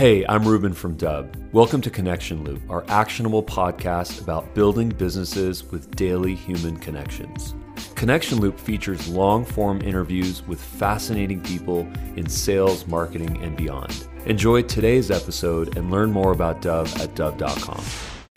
Hey, I'm Ruben from Dubb. Welcome to Connection Loop, our actionable podcast about building businesses with daily human connections. Connection Loop features long form interviews with fascinating people in sales, marketing, and beyond. Enjoy today's episode and learn more about Dubb at Dubb.com.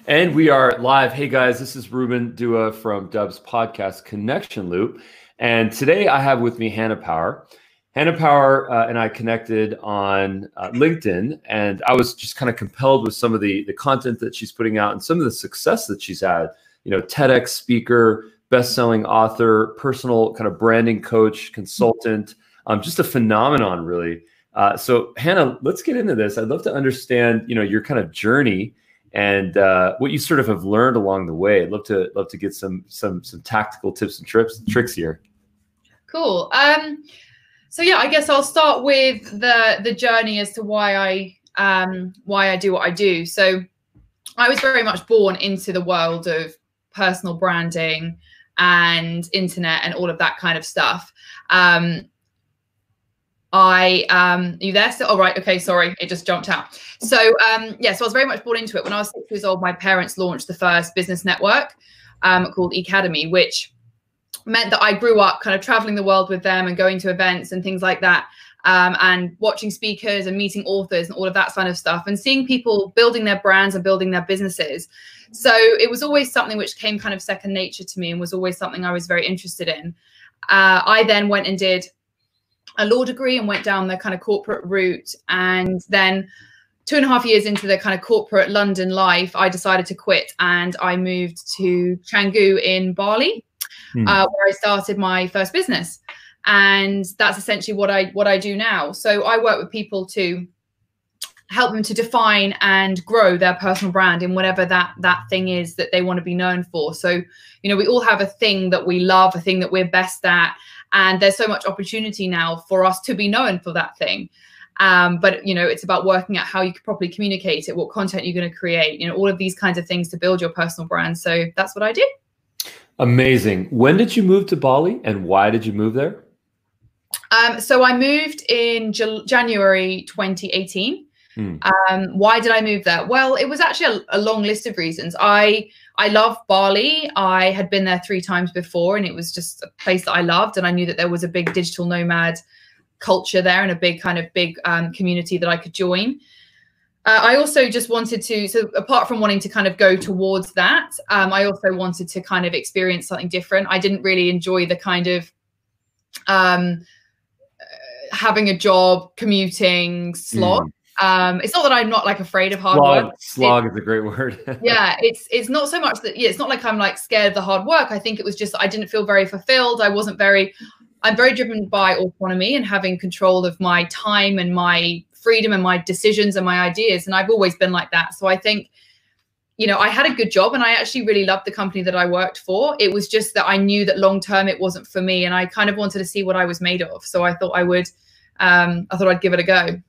And we are live. Hey guys, this is Ruben Dua from Dubb's podcast Connection Loop. And today I have with me Hannah Power. Hannah Power uh, and I connected on uh, LinkedIn, and I was just kind of compelled with some of the the content that she's putting out and some of the success that she's had. You know, TEDx speaker, best-selling author, personal kind of branding coach, consultant, um, just a phenomenon, really. Uh, so, Hannah, let's get into this. I'd love to understand, you know, your kind of journey and uh, what you sort of have learned along the way. I'd love to love to get some some some tactical tips and trips tricks here. Cool. Um, so yeah, I guess I'll start with the the journey as to why I um, why I do what I do. So I was very much born into the world of personal branding and internet and all of that kind of stuff. Um, I um you there still? Oh right, okay, sorry, it just jumped out. So um yeah, so I was very much born into it. When I was six years old, my parents launched the first business network um, called Ecademy, which meant that I grew up kind of traveling the world with them and going to events and things like that. Um, and watching speakers and meeting authors and all of that kind of stuff and seeing people building their brands and building their businesses. So it was always something which came kind of second nature to me and was always something I was very interested in. Uh, I then went and did a law degree and went down the kind of corporate route. And then two and a half years into the kind of corporate London life, I decided to quit and I moved to Canggu in Bali mm. uh, where I started my first business, and that's essentially what I what I do now. So I work with people to help them to define and grow their personal brand in whatever that that thing is that they want to be known for. So you know we all have a thing that we love a thing that we're best at. And there's so much opportunity now for us to be known for that thing. Um, but you know it's about working out how you can properly communicate it what content you're going to create you know all of these kinds of things to build your personal brand. So that's what i do Amazing. When did you move to Bali and why did you move there? Um, so I moved in J- January 2018. Hmm. Um, why did I move there? Well, it was actually a, a, long list of reasons. I I love Bali. I had been there three times before, and it was just a place that I loved. And I knew that there was a big digital nomad culture there and a big kind of big um, community that I could join. Uh, I also just wanted to, so apart from wanting to kind of go towards that, um, I also wanted to kind of experience something different. I didn't really enjoy the kind of um, uh, having a job, commuting, slog. Mm. Um, it's not that I'm not like afraid of hard slog, work. Slog is a great word. yeah, it's it's not so much that yeah, it's not like I'm like scared of the hard work. I think it was just I didn't feel very fulfilled. I wasn't very. I'm very driven by autonomy and having control of my time and my freedom and my decisions and my ideas. And I've always been like that. So I think, you know, I had a good job and I actually really loved the company that I worked for. It was just that I knew that long term it wasn't for me. And I kind of wanted to see what I was made of. So I thought I would, um, I thought I'd give it a go.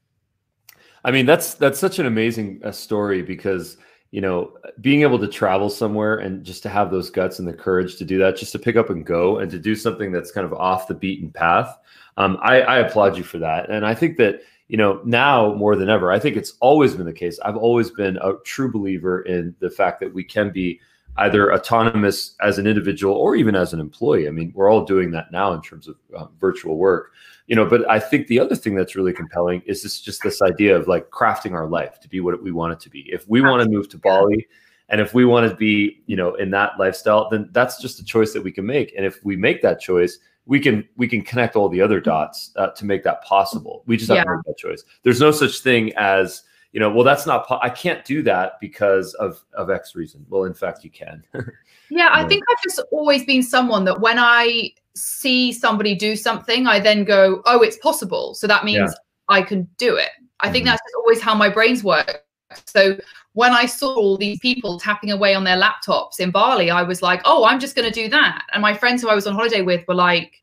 I mean, that's that's such an amazing uh, story because you know being able to travel somewhere and just to have those guts and the courage to do that, just to pick up and go and to do something that's kind of off the beaten path. Um, I, I applaud you for that, and I think that you know, now more than ever, I think it's always been the case. I've always been a true believer in the fact that we can be either autonomous as an individual or even as an employee. I mean, we're all doing that now in terms of um, virtual work, you know. But I think the other thing that's really compelling is this just this idea of like crafting our life to be what we want it to be. If we want to move to Bali, and if we want to be, you know, in that lifestyle, then that's just a choice that we can make. And if we make that choice, we can we can connect all the other dots uh, to make that possible. We just have yeah. to make that choice. There's no such thing as you know. Well, that's not. Po- I can't do that because of of X reason. Well, in fact, you can. yeah, I think I've just always been someone that when I see somebody do something, I then go, "Oh, it's possible." So that means yeah. I can do it. I mm-hmm. think that's always how my brains work. So when I saw all these people tapping away on their laptops in Bali, I was like, oh, I'm just going to do that. And my friends who I was on holiday with were like,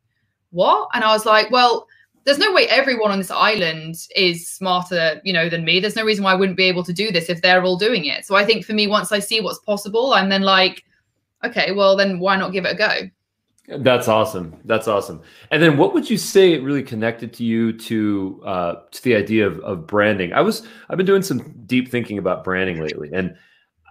what? And I was like, well, there's no way everyone on this island is smarter, you know, than me. There's no reason why I wouldn't be able to do this if they're all doing it. So I think for me, once I see what's possible, I'm then like, okay, well, then why not give it a go? That's awesome. That's awesome. And then, what would you say really connected to you to uh, to the idea of, of branding? I was I've been doing some deep thinking about branding lately, and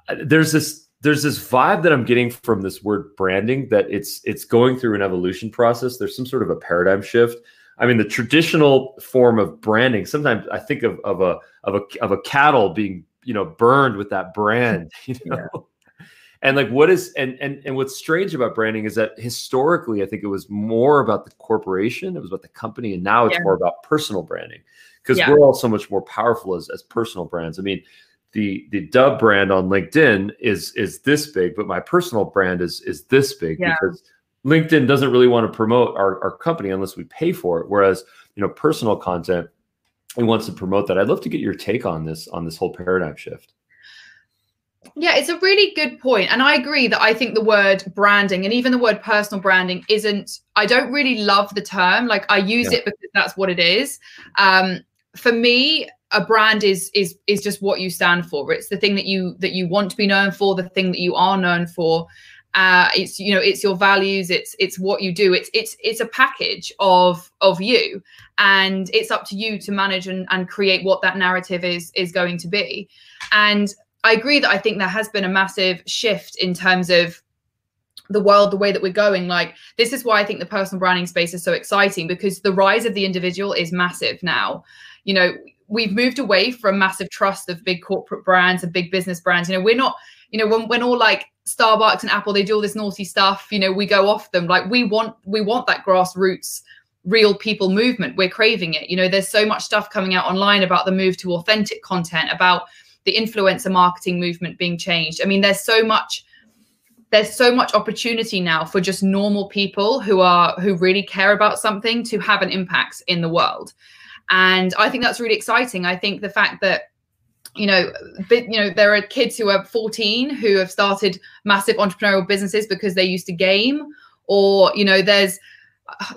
uh, there's this there's this vibe that I'm getting from this word branding that it's it's going through an evolution process. There's some sort of a paradigm shift. I mean, the traditional form of branding. Sometimes I think of of a of a of a cattle being you know burned with that brand. You know. Yeah and like what is and and and what's strange about branding is that historically i think it was more about the corporation it was about the company and now it's yeah. more about personal branding because yeah. we're all so much more powerful as, as personal brands i mean the the Dubb brand on linkedin is is this big but my personal brand is is this big yeah. because linkedin doesn't really want to promote our, our company unless we pay for it whereas you know personal content it wants to promote that i'd love to get your take on this on this whole paradigm shift yeah, it's a really good point. And I agree that I think the word branding and even the word personal branding isn't, I don't really love the term. Like I use yeah. it because that's what it is. Um, for me, a brand is is is just what you stand for. It's the thing that you that you want to be known for, the thing that you are known for. Uh, it's you know it's your values it's it's what you do it's it's it's a package of of you and it's up to you to manage and, and create what that narrative is is going to be and I agree that I think there has been a massive shift in terms of the world, the way that we're going. Like, this is why I think the personal branding space is so exciting because the rise of the individual is massive now. You know, we've moved away from massive trust of big corporate brands and big business brands. You know, we're not, you know, when, when all like Starbucks and Apple, they do all this naughty stuff, you know, we go off them. Like we want, we want that grassroots real people movement. We're craving it. You know, there's so much stuff coming out online about the move to authentic content, about the influencer marketing movement being changed. I mean, there's so much there's so much opportunity now for just normal people who are who really care about something to have an impact in the world. And I think that's really exciting. I think the fact that you know, but, you know, there are kids who are 14 who have started massive entrepreneurial businesses because they used to game, or you know, there's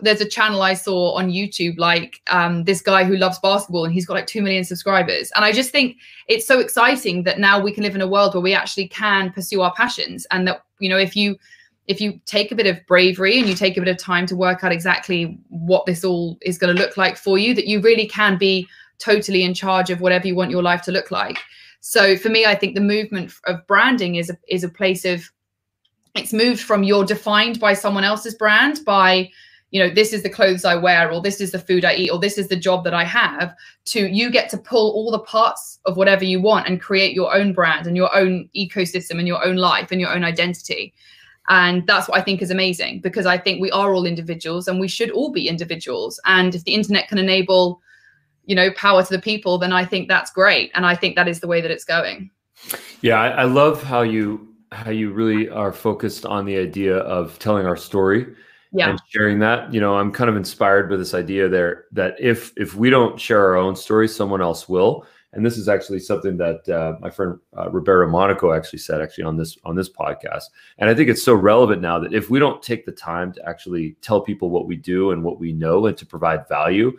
there's a channel I saw on YouTube, like um, this guy who loves basketball, and he's got like two million subscribers. And I just think it's so exciting that now we can live in a world where we actually can pursue our passions, and that you know, if you if you take a bit of bravery and you take a bit of time to work out exactly what this all is going to look like for you, that you really can be totally in charge of whatever you want your life to look like. So for me, I think the movement of branding is a, is a place of it's moved from you're defined by someone else's brand by you know this is the clothes i wear or this is the food i eat or this is the job that i have to you get to pull all the parts of whatever you want and create your own brand and your own ecosystem and your own life and your own identity. And that's what i think is amazing because i think we are all individuals and we should all be individuals. And if the internet can enable you know power to the people then i think that's great. And i think that is the way that it's going. Yeah i, I love how you how you really are focused on the idea of telling our story yeah. and sharing that you know i'm kind of inspired by this idea there that if if we don't share our own story someone else will and this is actually something that uh, my friend uh, roberto monaco actually said actually on this on this podcast and i think it's so relevant now that if we don't take the time to actually tell people what we do and what we know and to provide value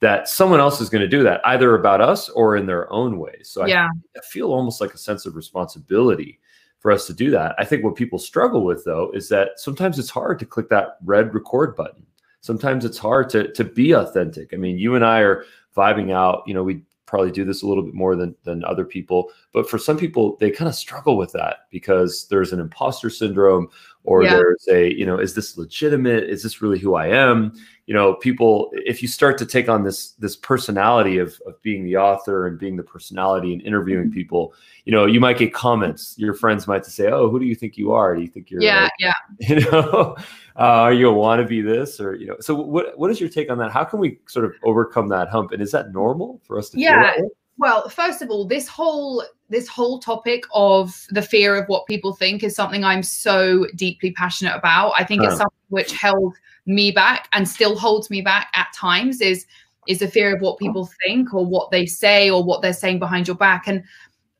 that someone else is going to do that either about us or in their own ways so yeah. I, I feel almost like a sense of responsibility for us to do that. I think what people struggle with though is that sometimes it's hard to click that red record button. Sometimes it's hard to to be authentic. I mean, you and I are vibing out, you know, we probably do this a little bit more than than other people, but for some people they kind of struggle with that because there's an imposter syndrome or yeah. there's a, you know, is this legitimate? Is this really who I am? You know people if you start to take on this this personality of, of being the author and being the personality and interviewing mm-hmm. people you know you might get comments. Your friends might say oh who do you think you are? Do you think you're yeah like, yeah. you know uh, are you a wannabe this or you know? So what what is your take on that? How can we sort of overcome that hump? And is that normal for us to yeah. well first of all this whole this whole topic of the fear of what people think is something i'm so deeply passionate about. I think huh. it's something which held me back and still holds me back at times is is the fear of what people think or what they say or what they're saying behind your back. And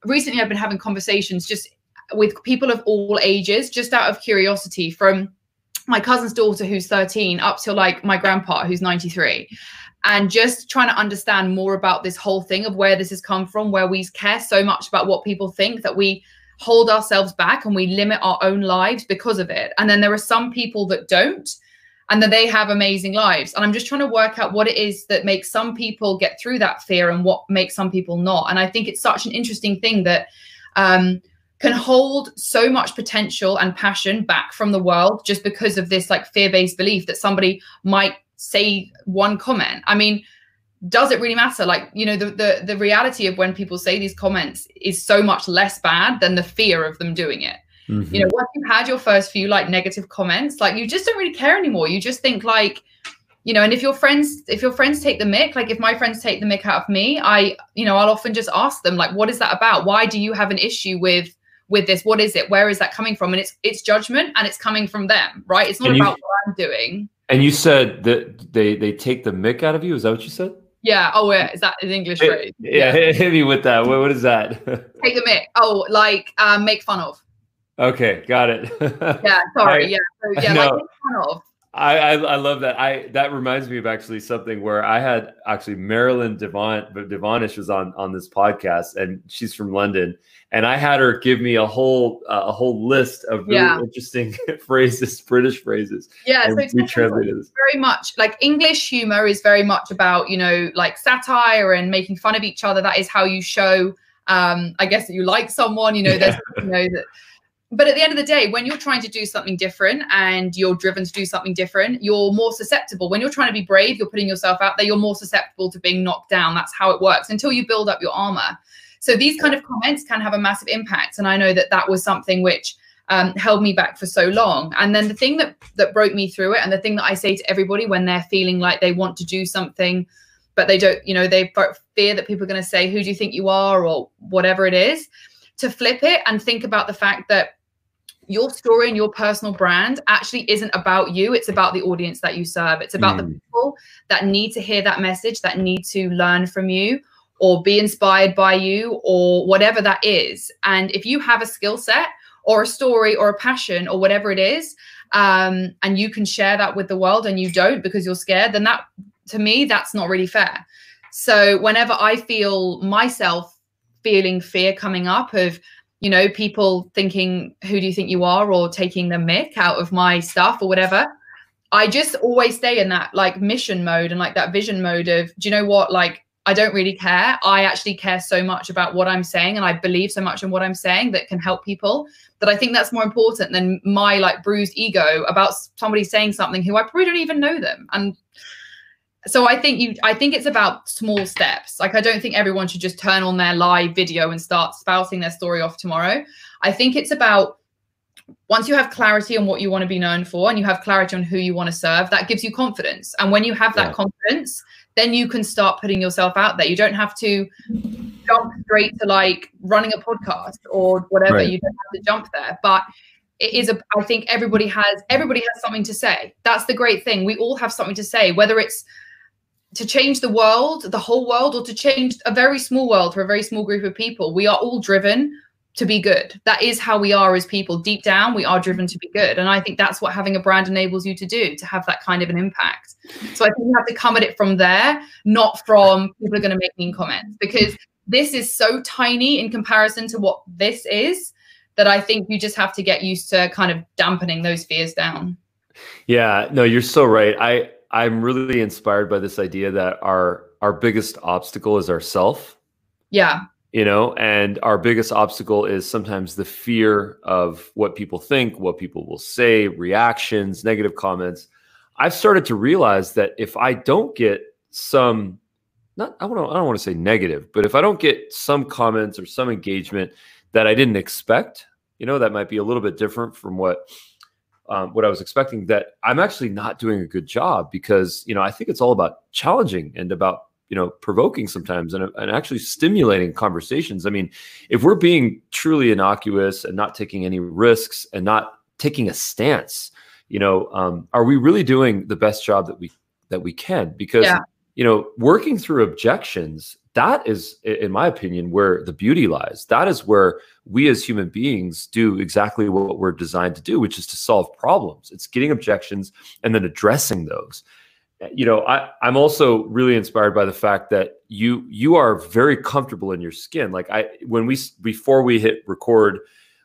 recently i've been having conversations just with people of all ages just out of curiosity from my cousin's daughter who's 13 up to like my grandpa who's 93 and just trying to understand more about this whole thing of where this has come from where we care so much about what people think that we hold ourselves back and we limit our own lives because of it. And then there are some people that don't and that they have amazing lives. And I'm just trying to work out what it is that makes some people get through that fear and what makes some people not. And I think it's such an interesting thing that um, can hold so much potential and passion back from the world just because of this like fear-based belief that somebody might say one comment. I mean, does it really matter? Like, you know, the, the the reality of when people say these comments is so much less bad than the fear of them doing it. Mm-hmm. You know, once you've had your first few like negative comments, like you just don't really care anymore. You just think like, you know, and if your friends, if your friends take the mic, like if my friends take the mic out of me, I, you know, I'll often just ask them, like, what is that about? Why do you have an issue with with this? What is it? Where is that coming from? And it's it's judgment and it's coming from them, right? It's not and about you, what I'm doing. And you said that they they take the mic out of you. Is that what you said? Yeah. Oh, yeah. Is that an English phrase? Yeah. yeah. Hit me with that. What, what is that? take the mic. Oh, like um, make fun of. Okay, got it. yeah, sorry. I, yeah, so, yeah, no, like I, I, I love that. I that reminds me of actually something where I had actually Marilyn Devon Devonish was on on this podcast, and she's from London, and I had her give me a whole uh, a whole list of really yeah. interesting phrases, British phrases. Yeah, so we translated very much like English humor is very much about you know like satire and making fun of each other. That is how you show, um, I guess, that you like someone. You know, there's you know that but at the end of the day, when you're trying to do something different and you're driven to do something different, you're more susceptible. When you're trying to be brave, you're putting yourself out there, you're more susceptible to being knocked down. That's how it works until you build up your armor. So these kind of comments can have a massive impact. And I know that that was something which um, held me back for so long. And then the thing that that broke me through it, and the thing that I say to everybody when they're feeling like they want to do something, but they don't, you know, they fear that people are going to say, "Who do you think you are?" or whatever it is, to flip it and think about the fact that your story and your personal brand actually isn't about you. It's about the audience that you serve. It's about mm. the people that need to hear that message that need to learn from you or be inspired by you or whatever that is. And if you have a skill set or a story or a passion or whatever it is um, and you can share that with the world and you don't because you're scared then that to me that's not really fair. So whenever i feel myself feeling fear coming up of you know, people thinking, who do you think you are? Or taking the mic out of my stuff or whatever. I just always stay in that like mission mode and like that vision mode of, do you know what? Like, I don't really care. I actually care so much about what I'm saying and I believe so much in what I'm saying that can help people that I think that's more important than my like bruised ego about somebody saying something who I probably don't even know them. And so i think you i think it's about small steps. Like i don't think everyone should just turn on their live video and start spouting their story off tomorrow. I think it's about once you have clarity on what you want to be known for and you have clarity on who you want to serve that gives you confidence. And when you have that yeah. confidence then you can start putting yourself out there. You don't have to jump straight to like running a podcast or whatever. Right. you don't have to jump there. But it is a i think everybody has everybody has something to say. That's the great thing. We all have something to say whether it's to change the world, the whole world, or to change a very small world for a very small group of people. We are all driven to be good. That is how we are as people. Deep down, we are driven to be good. And I think that's what having a brand enables you to do, to have that kind of an impact. So I think you have to come at it from there, not from people are going to make mean comments, because this is so tiny in comparison to what this is that I think you just have to get used to kind of dampening those fears down. Yeah, no, you're so right. I I'm really inspired by this idea that our our biggest obstacle is ourself. Yeah. You know, and our biggest obstacle is sometimes the fear of what people think, what people will say, reactions, negative comments. I've started to realize that if I don't get some not I want I don't want to say negative, but if I don't get some comments or some engagement that I didn't expect, you know, that might be a little bit different from what um, what I was expecting, that I'm actually not doing a good job because you know I think it's all about challenging and about you know provoking sometimes and, and actually stimulating conversations. I mean, if we're being truly innocuous and not taking any risks and not taking a stance, you know, um, are we really doing the best job that we that we can? Because yeah. you know, working through objections that is in my opinion where the beauty lies. That is where we as human beings do exactly what we're designed to do which is to solve problems. It's getting objections and then addressing those. Eh, you know I, i'm also really inspired by the fact that you you are very comfortable in your skin. Like i when we before we hit record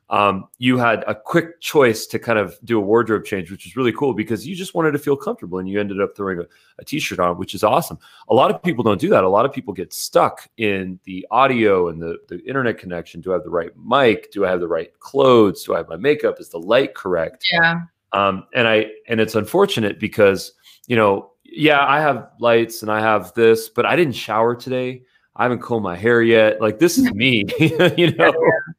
um, you had a quick choice to kind of do a wardrobe change, which is really cool because you just wanted to feel comfortable and you ended up throwing a a t-shirt on, which is awesome. A lot of people don't do that. A lot of people get stuck in the audio and the, the internet connection. Do I have the right mic? Do I have the right clothes? Do I have my makeup? Is the light correct? Yeah. Um, and I and it's unfortunate because you know, yeah, I have lights and I have this, but I didn't shower today. I haven't combed my hair yet. Like this is me, you know.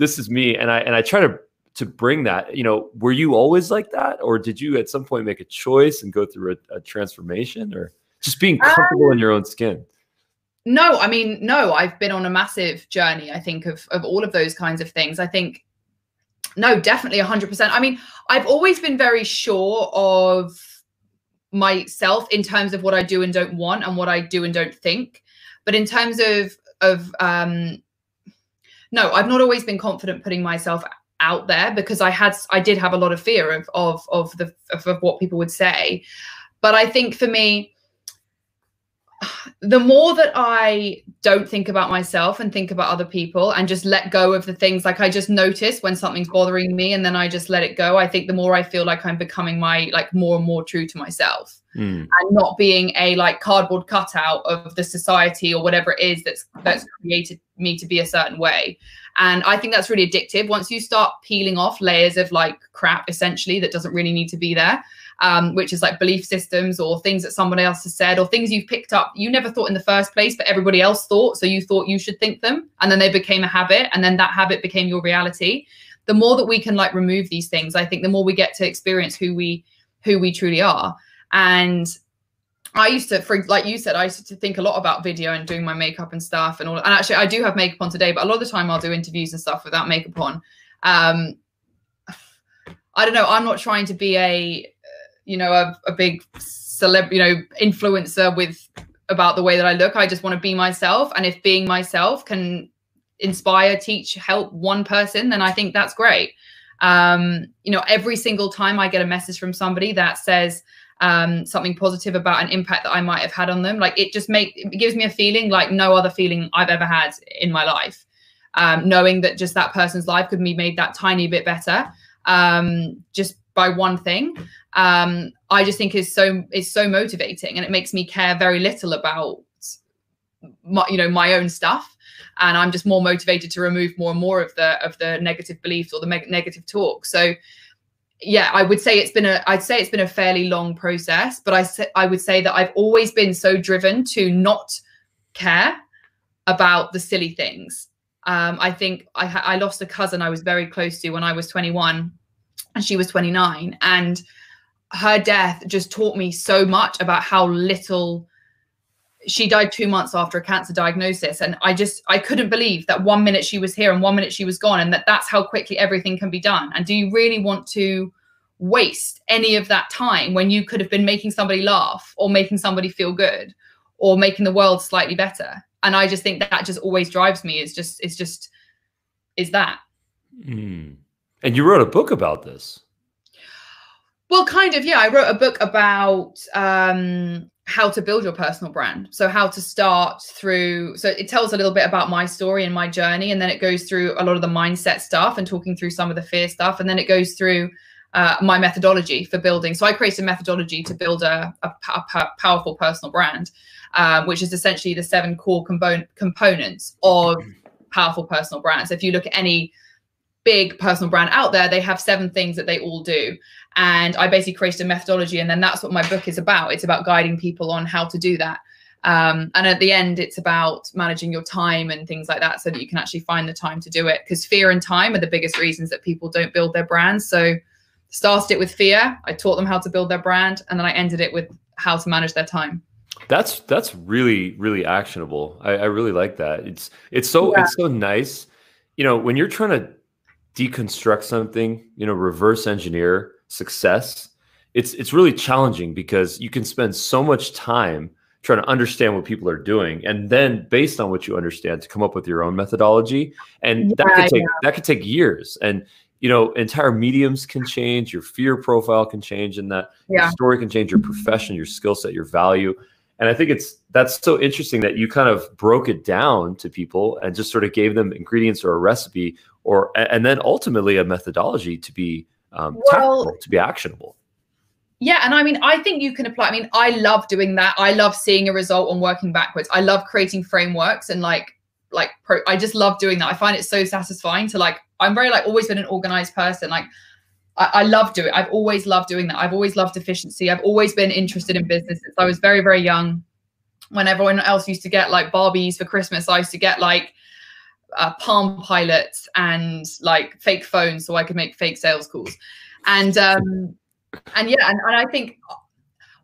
This is me, and I and I try to to bring that. You know, were you always like that, or did you at some point make a choice and go through a, a transformation, or just being comfortable um, in your own skin? No, I mean, no. I've been on a massive journey. I think of of all of those kinds of things. I think no, definitely 100%. I mean, I've always been very sure of myself in terms of what I do and don't want and what I do and don't think. But in terms of of um no, I've not always been confident putting myself out there because I had I did have a lot of fear of of of the of, of what people would say. But I think for me, the more that I don't think about myself and think about other people and just let go of the things like I just notice when something's bothering me and then I just let it go, I think the more I feel like I'm becoming my like more and more true to myself mm. and not being a like cardboard cutout of the society or whatever it is that's that's created me to be a certain way. And I think that's really addictive. Once you start peeling off layers of like crap essentially that doesn't really need to be there, um, which is like belief systems or things that someone else has said or things you've picked up you never thought in the first place, but everybody else thought. So you thought you should think them. And then they became a habit. And then that habit became your reality. The more that we can like remove these things, I think the more we get to experience who we who we truly are. And I used to, for like you said, I used to think a lot about video and doing my makeup and stuff and all. And actually, I do have makeup on today, but a lot of the time I'll do interviews and stuff without makeup on. Um, I don't know. I'm not trying to be a you know a, a big celeb you know influencer with about the way that i look i just want to be myself and if being myself can inspire teach help one person then i think that's great um you know every single time i get a message from somebody that says um, something positive about an impact that I might have had on them. Like it just make it gives me a feeling like no other feeling I've ever had in my life. Um, knowing that just that person's life could be made that tiny bit better, um, just by one thing um, i just think is so is so motivating and it makes me care very little about my, you know my own stuff. And i'm just more motivated to remove more and more of the of the negative beliefs or the negative talk. So yeah i would say it's been a i'd say it's been a fairly long process but i i would say that i've always been so driven to not care about the silly things. Um, i think i i lost a cousin i was very close to when i was 21 and she was 29 and her death just taught me so much about how little she died two months after a cancer diagnosis and i just i couldn't believe that one minute she was here and one minute she was gone and that that's how quickly everything can be done. And do you really want to waste any of that time when you could have been making somebody laugh or making somebody feel good or making the world slightly better? And i just think that, that just always drives me. It's just it's just is that. Mm. And you wrote a book about this. Well, kind of, yeah. I wrote a book about um, how to build your personal brand. So, how to start through. So, it tells a little bit about my story and my journey. And then it goes through a lot of the mindset stuff and talking through some of the fear stuff. And then it goes through uh, my methodology for building. So, I created a methodology to build a, a, a powerful personal brand, um, which is essentially the seven core component components of powerful personal brands. So if you look at any big personal brand out there, they have seven things that they all do. And I basically created a methodology, and then that's what my book is about. It's about guiding people on how to do that. Um, and at the end, it's about managing your time and things like that so that you can actually find the time to do it. Because fear and time are the biggest reasons that people don't build their brands. So started it with fear. I taught them how to build their brand, and then I ended it with how to manage their time. That's that's really really actionable. I, I really like that. It's it's so yeah. it's so nice. You know, when you're trying to deconstruct something, you know, reverse engineer success, it's it's really challenging because you can spend so much time trying to understand what people are doing and then based on what you understand to come up with your own methodology. And yeah, that could take that could take years. And you know entire mediums can change your fear profile can change and that yeah. your story can change your profession your skill set your value. And i think it's that's so interesting that you kind of broke it down to people and just sort of gave them ingredients or a recipe or and then ultimately a methodology to be um, well, tactical, to be actionable. Yeah, and I mean, I think you can apply. I mean, I love doing that. I love seeing a result and working backwards. I love creating frameworks and like, like, pro, I just love doing that. I find it so satisfying to like. I'm very like always been an organized person. Like, I, I love doing. I've always loved doing that. I've always loved efficiency. I've always been interested in business since I was very, very young. When everyone else used to get like Barbies for Christmas, I used to get like uh, Palm Pilots and like fake phones so I could make fake sales calls. And um, and yeah, and, and I think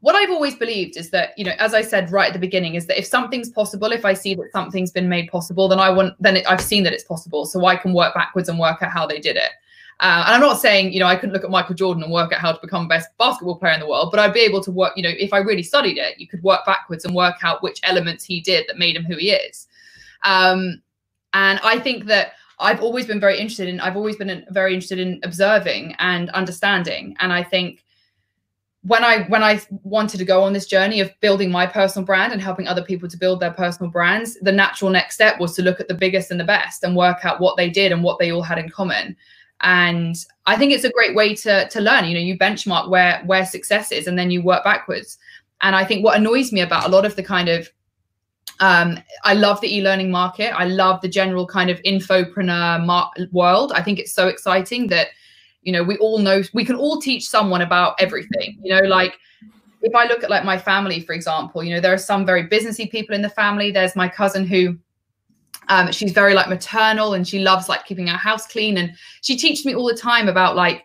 what I've always believed is that, you know, as I said right at the beginning, is that if something's possible, if I see that something's been made possible, then I want, then it, I've seen that it's possible. So I can work backwards and work out how they did it. Uh, and I'm not saying, you know, I couldn't look at Michael Jordan and work out how to become best basketball player in the world, but I'd be able to work, you know, if I really studied it, you could work backwards and work out which elements he did that made him who he is. Um, and I think that I've always been very interested in, I've always been very interested in observing and understanding. And I think when I when I wanted to go on this journey of building my personal brand and helping other people to build their personal brands, the natural next step was to look at the biggest and the best and work out what they did and what they all had in common. And I think it's a great way to to learn. You know, you benchmark where where success is and then you work backwards. And I think what annoys me about a lot of the kind of um, I love the e-learning market. I love the general kind of infopreneur mar- world. I think it's so exciting that, you know, we all know we can all teach someone about everything. You know, like if I look at like my family, for example, you know, there are some very businessy people in the family. There's my cousin who um, she's very like maternal and she loves like keeping our house clean. And she teaches me all the time about like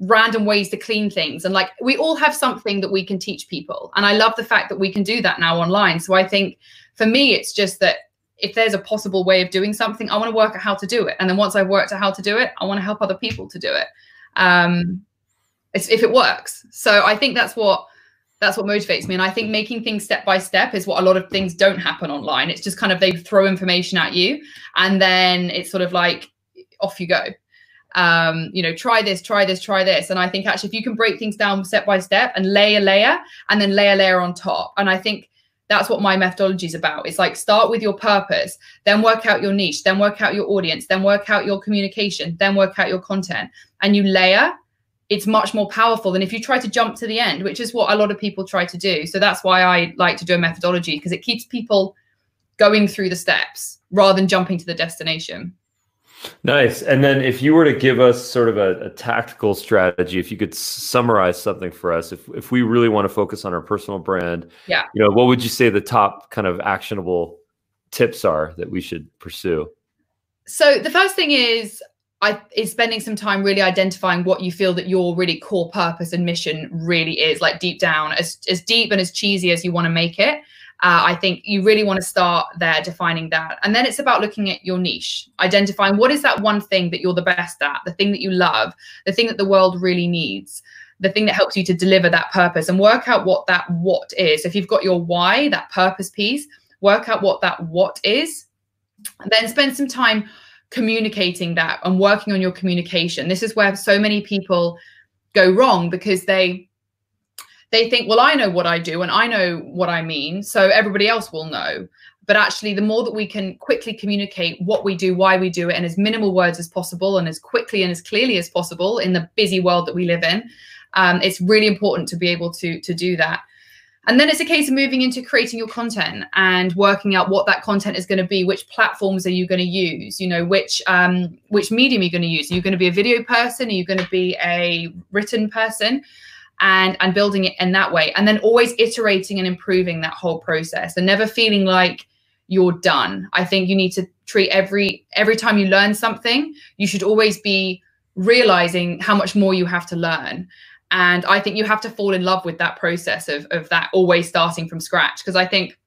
random ways to clean things. And like we all have something that we can teach people. And I love the fact that we can do that now online. So I think for me, it's just that if there's a possible way of doing something, I want to work out how to do it. And then once I've worked out how to do it, I want to help other people to do it. Um, if it works. So I think that's what that's what motivates me. And I think making things step by step is what a lot of things don't happen online. It's just kind of they throw information at you and then it's sort of like off you go. Um, you know, try this, try this, try this. And I think actually if you can break things down step by step and layer layer and then layer layer on top. And I think that's what my methodology is about. It's like start with your purpose, then work out your niche, then work out your audience, then work out your communication, then work out your content, and you layer. It's much more powerful than if you try to jump to the end, which is what a lot of people try to do. So that's why I like to do a methodology because it keeps people going through the steps rather than jumping to the destination. Nice. And then if you were to give us sort of a, a, tactical strategy, if you could summarize something for us, if, if we really want to focus on our personal brand, yeah, you know, what would you say the top kind of actionable tips are that we should pursue? So the first thing is I is spending some time really identifying what you feel that your really core purpose and mission really is, like deep down, as as deep and as cheesy as you want to make it. Uh, I think you really want to start there defining that. And then it's about looking at your niche, identifying what is that one thing that you're the best at, the thing that you love, the thing that the world really needs, the thing that helps you to deliver that purpose and work out what that what is. If you've got your why, that purpose piece, work out what that what is, and then spend some time communicating that and working on your communication. This is where so many people go wrong because they they think, well, I know what I do and I know what I mean, so everybody else will know. But actually, the more that we can quickly communicate what we do, why we do it, and as minimal words as possible, and as quickly and as clearly as possible in the busy world that we live in, um, it's really important to be able to to do that. And then it's a case of moving into creating your content and working out what that content is going to be. Which platforms are you going to use? You know, which um, which medium are you going to use? Are you going to be a video person? Are you going to be a written person? And and building it in that way. And then always iterating and improving that whole process and never feeling like you're done. I think you need to treat every every time you learn something you should always be realizing how much more you have to learn. And i think you have to fall in love with that process of of that always starting from scratch. Because i think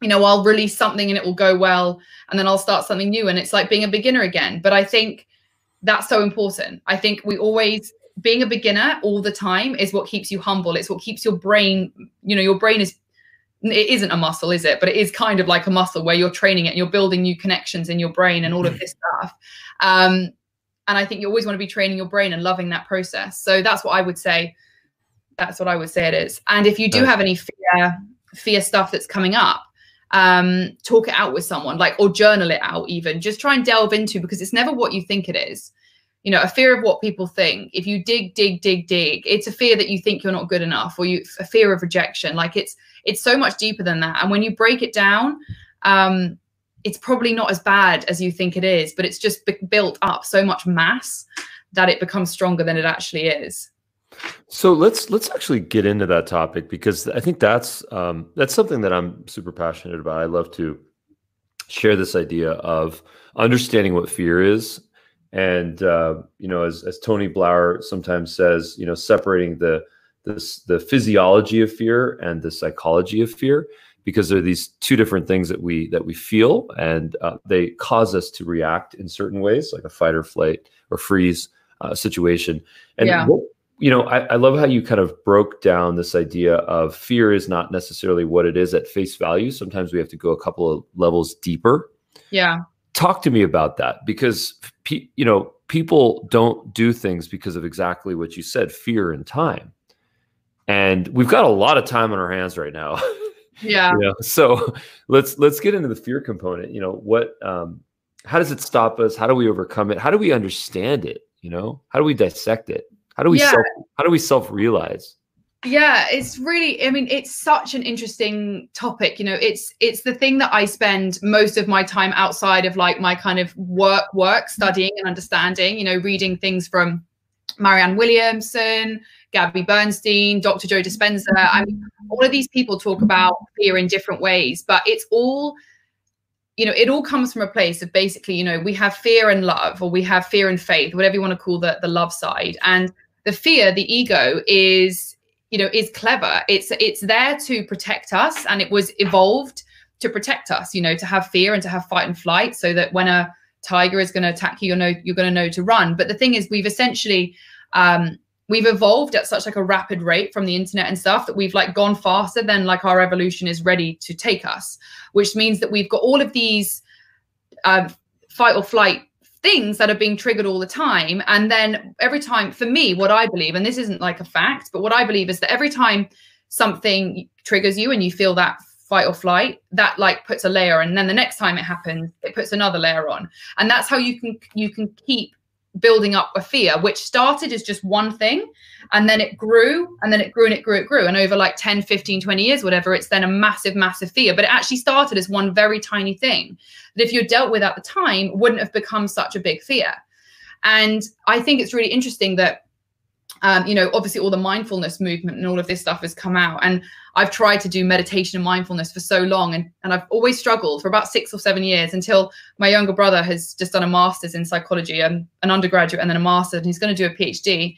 you know i'll release something and it will go well and then i'll start something new and it's like being a beginner again. But i think that's so important. I think we always being a beginner all the time is what keeps you humble. It's what keeps your brain, you know, your brain is it isn't a muscle, is it? But it is kind of like a muscle where you're training it and you're building new connections in your brain and all of mm. this stuff. Um, and I think you always want to be training your brain and loving that process. So that's what I would say. That's what I would say it is. And if you do have any fear, fear stuff that's coming up, um, talk it out with someone, like, or journal it out, even just try and delve into because it's never what you think it is. You know, a fear of what people think. If you dig, dig, dig, dig, it's a fear that you think you're not good enough, or you a fear of rejection. Like it's it's so much deeper than that. And when you break it down, um, it's probably not as bad as you think it is, but it's just built up so much mass that it becomes stronger than it actually is. So let's let's actually get into that topic because I think that's um, that's something that I'm super passionate about. I love to share this idea of understanding what fear is, and uh, you know, as as Tony Blauer sometimes says, you know, separating the the the physiology of fear and the psychology of fear because they're these two different things that we that we feel and uh, they cause us to react in certain ways like a fight or flight or freeze uh, situation and yeah. what, you know, I, I, love how you kind of broke down this idea of fear is not necessarily what it is at face value. Sometimes we have to go a couple of levels deeper. Yeah. Talk to me about that because, pe- you know, people don't do things because of exactly what you said fear and time. And we've got a lot of time on our hands right now. Yeah. you know? So let's let's get into the fear component. You know, what um how does it stop us? How do we overcome it? How do we understand it? You know, how do we dissect it? How do we yeah. self how do we self realize? Yeah, it's really I mean it's such an interesting topic, you know, it's it's the thing that I spend most of my time outside of like my kind of work work mm-hmm. studying and understanding, you know, reading things from Marianne Williamson, Gabby Bernstein, Dr. Joe mm-hmm. Dispenza. I mean, all of these people talk mm-hmm. about fear in different ways, but it's all you know, it all comes from a place of basically, you know, we have fear and love, or we have fear and faith, whatever you want to call the the love side. And the fear, the ego, is you know is clever. It's it's there to protect us, and it was evolved to protect us. You know, to have fear and to have fight and flight, so that when a tiger is going to attack you, you know you're going to know to run. But the thing is, we've essentially um, we've evolved at such like a rapid rate from the internet and stuff that we've like gone faster than like our evolution is ready to take us which means that we've got all of these uh, fight or flight things that are being triggered all the time. And then every time for me what i believe and this isn't like a fact but what i believe is that every time something triggers you and you feel that fight or flight that like puts a layer and then the next time it happens it puts another layer on. And that's how you can you can keep building up a fear, which started as just one thing and then it grew and then it grew and it grew, it grew. And over like 10, 15, 20 years, whatever, it's then a massive, massive fear. But it actually started as one very tiny thing that if you dealt with at the time, wouldn't have become such a big fear. And I think it's really interesting that um, you know, obviously all the mindfulness movement and all of this stuff has come out. And I've tried to do meditation and mindfulness for so long, and, and I've always struggled for about six or seven years until my younger brother has just done a master's in psychology, and an undergraduate, and then a master's, and he's going to do a PhD.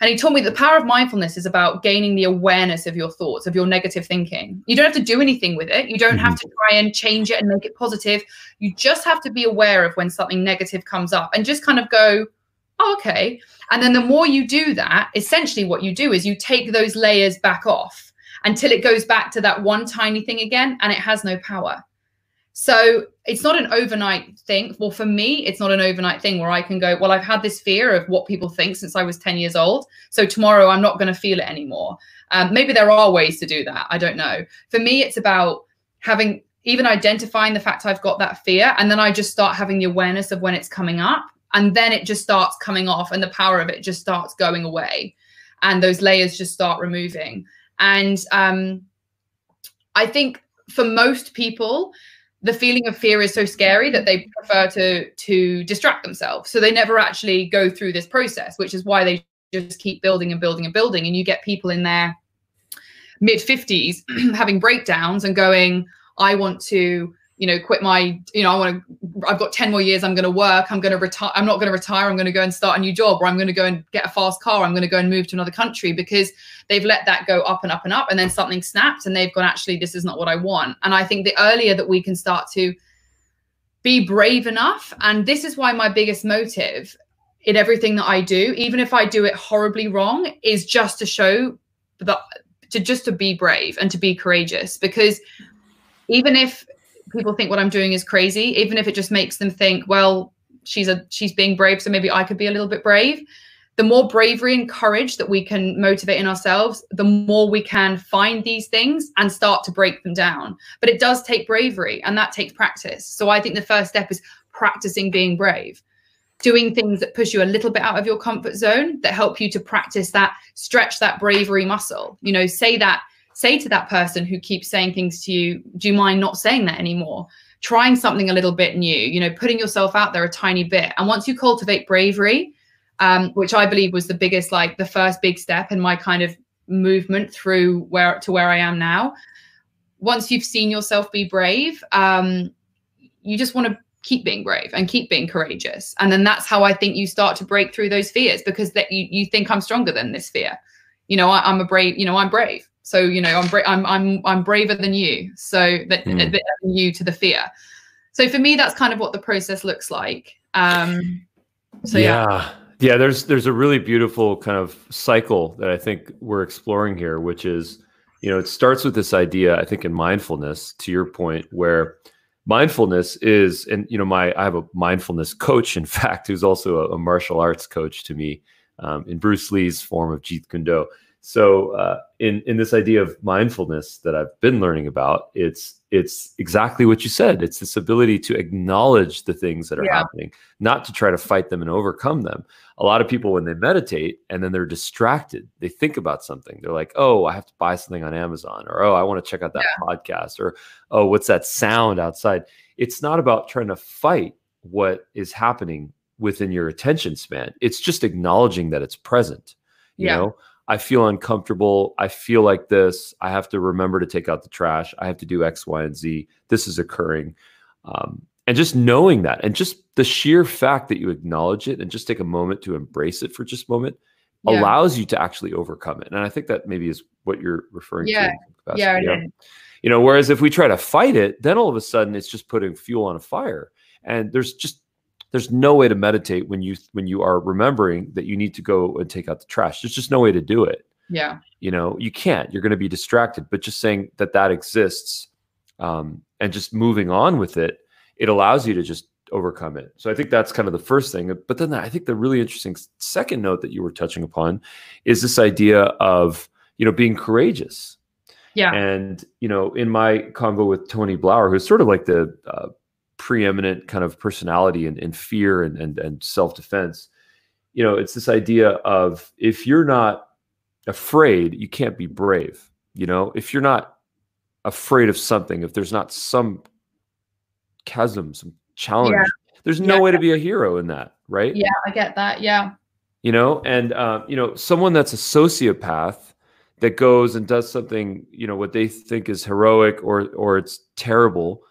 And he told me the power of mindfulness is about gaining the awareness of your thoughts, of your negative thinking. You don't have to do anything with it. You don't mm-hmm. have to try and change it and make it positive. You just have to be aware of when something negative comes up and just kind of go, okay. And then the more you do that, essentially what you do is you take those layers back off until it goes back to that one tiny thing again and it has no power. So it's not an overnight thing. Well, for me, it's not an overnight thing where I can go, well, I've had this fear of what people think since I was 10 years old. So tomorrow I'm not going to feel it anymore. Um, maybe there are ways to do that. I don't know. For me, it's about having even identifying the fact I've got that fear. And then I just start having the awareness of when it's coming up and then it just starts coming off and the power of it just starts going away. And those layers just start removing. And um, i think for most people the feeling of fear is so scary that they prefer to to distract themselves. So they never actually go through this process which is why they just keep building and building and building. And you get people in their mid 50s having breakdowns and going i want to you know, quit my, you know, I want to, I've got 10 more years, I'm going to work, I'm going to retire, I'm not going to retire, I'm going to go and start a new job, or I'm going to go and get a fast car, I'm going to go and move to another country because they've let that go up and up and up. And then something snaps and they've gone, actually, this is not what I want. And I think the earlier that we can start to be brave enough, and this is why my biggest motive in everything that I do, even if I do it horribly wrong, is just to show that to just to be brave and to be courageous because even if people think what I'm doing is crazy, even if it just makes them think, well, she's a she's being brave, so maybe I could be a little bit brave. the more bravery and courage that we can motivate in ourselves, the more we can find these things and start to break them down. But it does take bravery and that takes practice. So I think the first step is practicing being brave, doing things that push you a little bit out of your comfort zone that help you to practice that, stretch that bravery muscle. You know, say that, say to that person who keeps saying things to you, do you mind not saying that anymore? Trying something a little bit new, you know, putting yourself out there a tiny bit. And once you cultivate bravery, um, which I believe was the biggest, like the first big step in my kind of movement through where to where I am now. Once you've seen yourself be brave, um, you just want to keep being brave and keep being courageous. And then that's how I think you start to break through those fears because that you, you think I'm stronger than this fear. You know, I, am a brave, you know, I'm brave. So, you know, I'm, bra- I'm, I'm, I'm braver than you. So that mm. you to the fear. So for me, that's kind of what the process looks like. Um, so yeah. yeah. Yeah, there's there's a really beautiful kind of cycle that I think we're exploring here, which is, you know, it starts with this idea, I think, in mindfulness, to your point, where mindfulness is, and you know, my I have a mindfulness coach, in fact, who's also a, a martial arts coach to me, um, in Bruce Lee's form of Jeet Kune Do. So, uh, in in this idea of mindfulness that I've been learning about, it's it's exactly what you said. It's this ability to acknowledge the things that are yeah. happening, not to try to fight them and overcome them. A lot of people, when they meditate and then they're distracted, they think about something. They're like, oh, I have to buy something on Amazon, or oh, I want to check out that yeah. podcast, or oh, what's that sound outside? It's not about trying to fight what is happening within your attention span. It's just acknowledging that it's present. You yeah. know, I feel uncomfortable. I feel like this. I have to remember to take out the trash. I have to do X, Y, and Z. This is occurring. Um, and just knowing that and just the sheer fact that you acknowledge it and just take a moment to embrace it for just a moment yeah. allows you to actually overcome it. And I think that maybe is what you're referring yeah. to. Yeah. Yeah. You know, whereas if we try to fight it, then all of a sudden it's just putting fuel on a fire. And there's just there's no way to meditate when you when you are remembering that you need to go and take out the trash. There's just no way to do it. Yeah. You know you can't you're going to be distracted. But just saying that that exists um, and just moving on with it it allows you to just overcome it. So i think that's kind of the first thing. But then i think the really interesting second note that you were touching upon is this idea of you know being courageous. Yeah. And you know in my convo with tony blauer who's sort of like the uh, preeminent kind of personality and, and fear and, and, and self-defense you know it's this idea of if you're not afraid you can't be brave you know if you're not afraid of something if there's not some chasm some challenge yeah. there's no yeah. way to be a hero in that right yeah i get that yeah you know and uh, you know someone that's a sociopath that goes and does something you know what they think is heroic or or it's terrible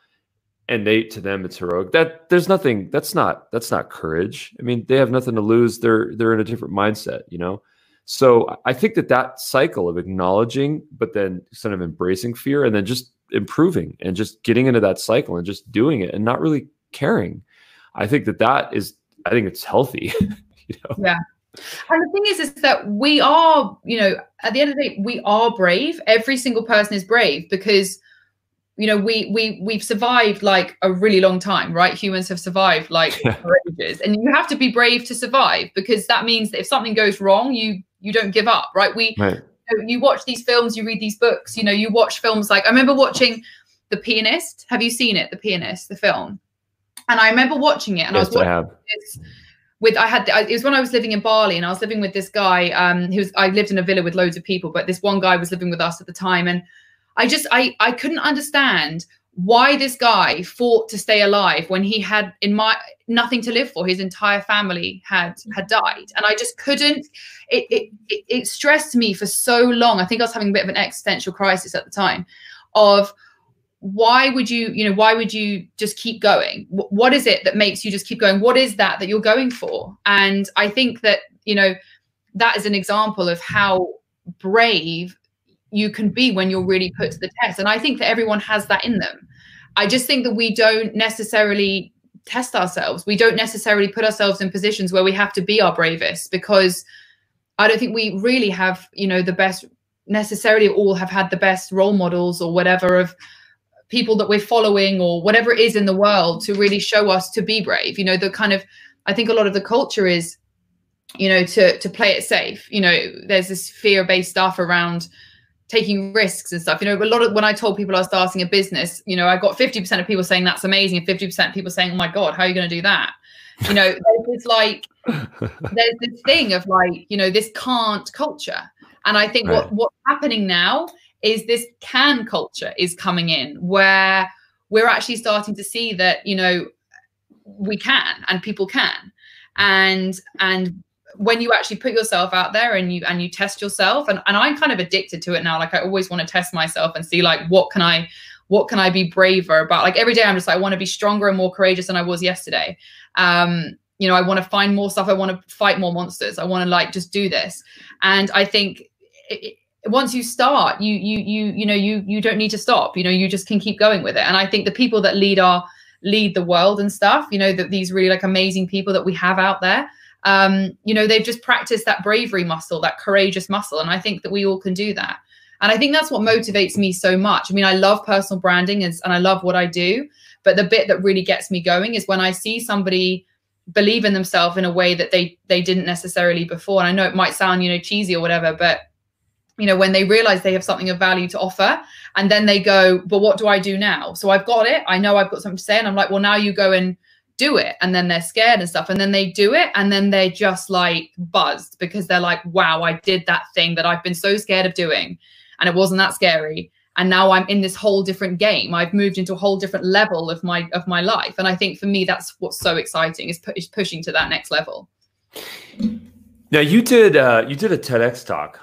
and they to them it's heroic. That there's nothing that's not that's not courage. I mean they have nothing to lose. They're they're in a different mindset you know? So i think that that cycle of acknowledging but then sort of embracing fear and then just improving and just getting into that cycle and just doing it and not really caring. I think that that is i think it's healthy you know? yeah. And the thing is, is that we are, you know, at the end of the day, we are brave. Every single person is brave because you know we we we've survived like a really long time right? Humans have survived like for ages. And you have to be brave to survive because that means that if something goes wrong you you don't give up right? We right. You, know, you watch these films you read these books you know you watch films like i remember watching the pianist. Have you seen it the pianist the film? And i remember watching it and yes, i was watching I this with I had it was when I was living in Bali and I was living with this guy um who was I lived in a villa with loads of people but this one guy was living with us at the time and I just I I couldn't understand why this guy fought to stay alive when he had in my nothing to live for. His entire family had mm. had died. And i just couldn't it, it it, it stressed me for so long. I think i was having a bit of an existential crisis at the time of why would you you know why would you just keep going? What is it that makes you just keep going? What is that that you're going for? And i think that you know that is an example of how brave you can be when you're really put to the test. And I think that everyone has that in them. I just think that we don't necessarily test ourselves. We don't necessarily put ourselves in positions where we have to be our bravest because I don't think we really have, you know, the best necessarily all have had the best role models or whatever of people that we're following or whatever it is in the world to really show us to be brave. You know, the kind of I think a lot of the culture is you know, to to play it safe. You know, there's this fear-based stuff around taking risks and stuff. You know, a lot of when I told people I was starting a business, you know, I got 50% of people saying that's amazing and 50% of people saying, oh my God, how are you going to do that? You know, it's like there's this thing of like, you know, this can't culture. And I think right. what what's happening now is this can culture is coming in where we're actually starting to see that, you know, we can and people can. And and when you actually put yourself out there and you and you test yourself and, and i'm kind of addicted to it now. Like i always want to test myself and see like what can i what can i be braver about? Like every day i'm just like i want to be stronger and more courageous than i was yesterday. Um you know i want to find more stuff. I want to fight more monsters. I want to like just do this. And i think it, once you start you you you you know you you don't need to stop. You know you just can keep going with it. And i think the people that lead our lead the world and stuff you know that these really like amazing people that we have out there um, you know, they've just practiced that bravery muscle, that courageous muscle. And I think that we all can do that. And I think that's what motivates me so much. I mean, I love personal branding and, and I love what I do. But the bit that really gets me going is when I see somebody believe in themselves in a way that they they didn't necessarily before. And I know it might sound, you know, cheesy or whatever, but you know, when they realize they have something of value to offer, and then they go, but what do I do now? So I've got it. I know I've got something to say. And I'm like, well, now you go and do it and then they're scared and stuff and then they do it and then they're just like buzzed because they're like wow i did that thing that i've been so scared of doing and it wasn't that scary and now i'm in this whole different game. I've moved into a whole different level of my of my life. And i think for me that's what's so exciting is, pu- is pushing to that next level. Now you did uh you did a tedx talk.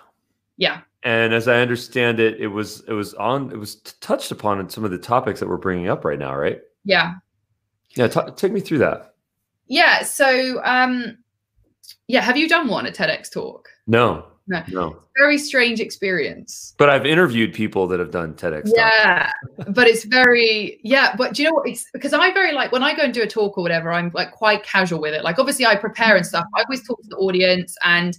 Yeah. And as i understand it it was it was on it was touched upon in some of the topics that we're bringing up right now right? Yeah yeah, t- take me through that. Yeah. So, um, yeah, have you done one a TEDx talk? No. No. no. Very strange experience. But I've interviewed people that have done TEDx. Yeah. but it's very, yeah. But do you know what? It's because I very like when I go and do a talk or whatever, I'm like quite casual with it. Like, obviously, I prepare and stuff. I always talk to the audience and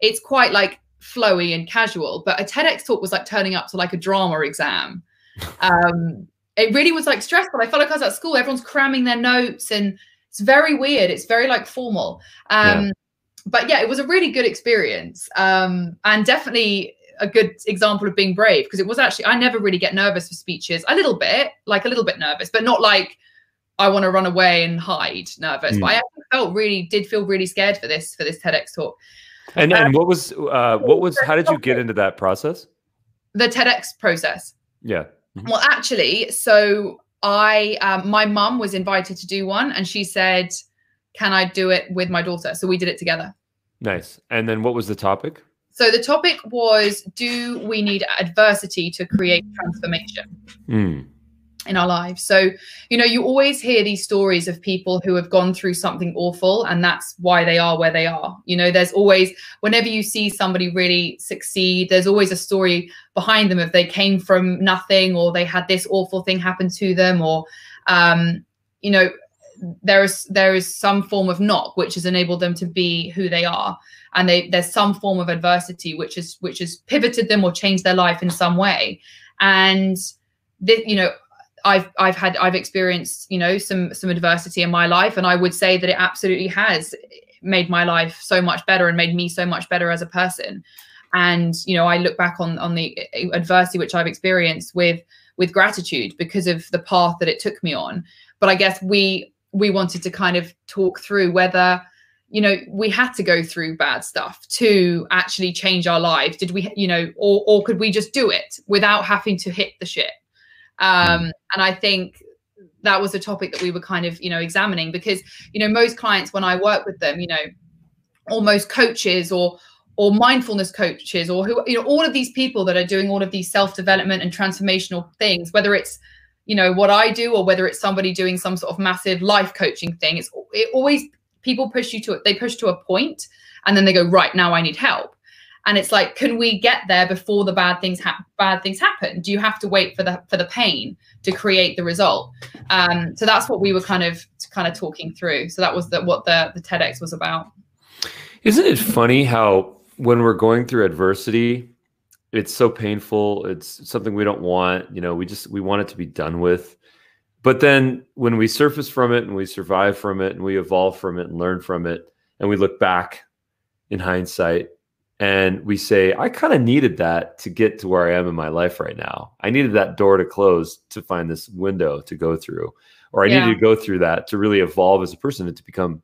it's quite like flowy and casual. But a TEDx talk was like turning up to like a drama exam. Um, it really was like stressful. I felt like I was at school. Everyone's cramming their notes and it's very weird. It's very like formal. Um, yeah. But yeah, it was a really good experience um, and definitely a good example of being brave because it was actually, I never really get nervous for speeches. A little bit, like a little bit nervous, but not like I want to run away and hide nervous. Mm. But I felt really, did feel really scared for this, for this TEDx talk. And, um, and what was, uh, what was, how did you get into that process? The TEDx process. Yeah. Mm-hmm. Well, actually, so I, um, my mum was invited to do one, and she said, "Can I do it with my daughter?" So we did it together. Nice. And then, what was the topic? So the topic was, "Do we need adversity to create transformation?" Mm in our lives. So, you know, you always hear these stories of people who have gone through something awful and that's why they are where they are. You know, there's always, whenever you see somebody really succeed, there's always a story behind them if they came from nothing or they had this awful thing happen to them or, um, you know, there is there is some form of knock which has enabled them to be who they are and they there's some form of adversity which is which has pivoted them or changed their life in some way and this, you know I've I've had I've experienced you know some some adversity in my life, and I would say that it absolutely has made my life so much better and made me so much better as a person. And you know, I look back on on the adversity which I've experienced with with gratitude because of the path that it took me on. But I guess we we wanted to kind of talk through whether you know we had to go through bad stuff to actually change our lives did we you know or or could we just do it without having to hit the shit um, hmm. and I think that was a topic that we were kind of, you know, examining because, you know, most clients when I work with them, you know, almost coaches or or mindfulness coaches or who you know all of these people that are doing all of these self-development and transformational things whether it's you know what i do or whether it's somebody doing some sort of massive life coaching thing it's it always people push you to it they push to a point and then they go right now i need help and it's like can we get there before the bad things ha- bad things happen? Do you have to wait for the for the pain to create the result? Um, so that's what we were kind of kind of talking through. So that was the, what the the tedx was about. Isn't it funny how when we're going through adversity it's so painful it's something we don't want you know we just we want it to be done with. But then when we surface from it and we survive from it and we evolve from it and learn from it and we look back in hindsight and we say i kind of needed that to get to where i am in my life right now i needed that door to close to find this window to go through or i yeah. needed to go through that to really evolve as a person and to become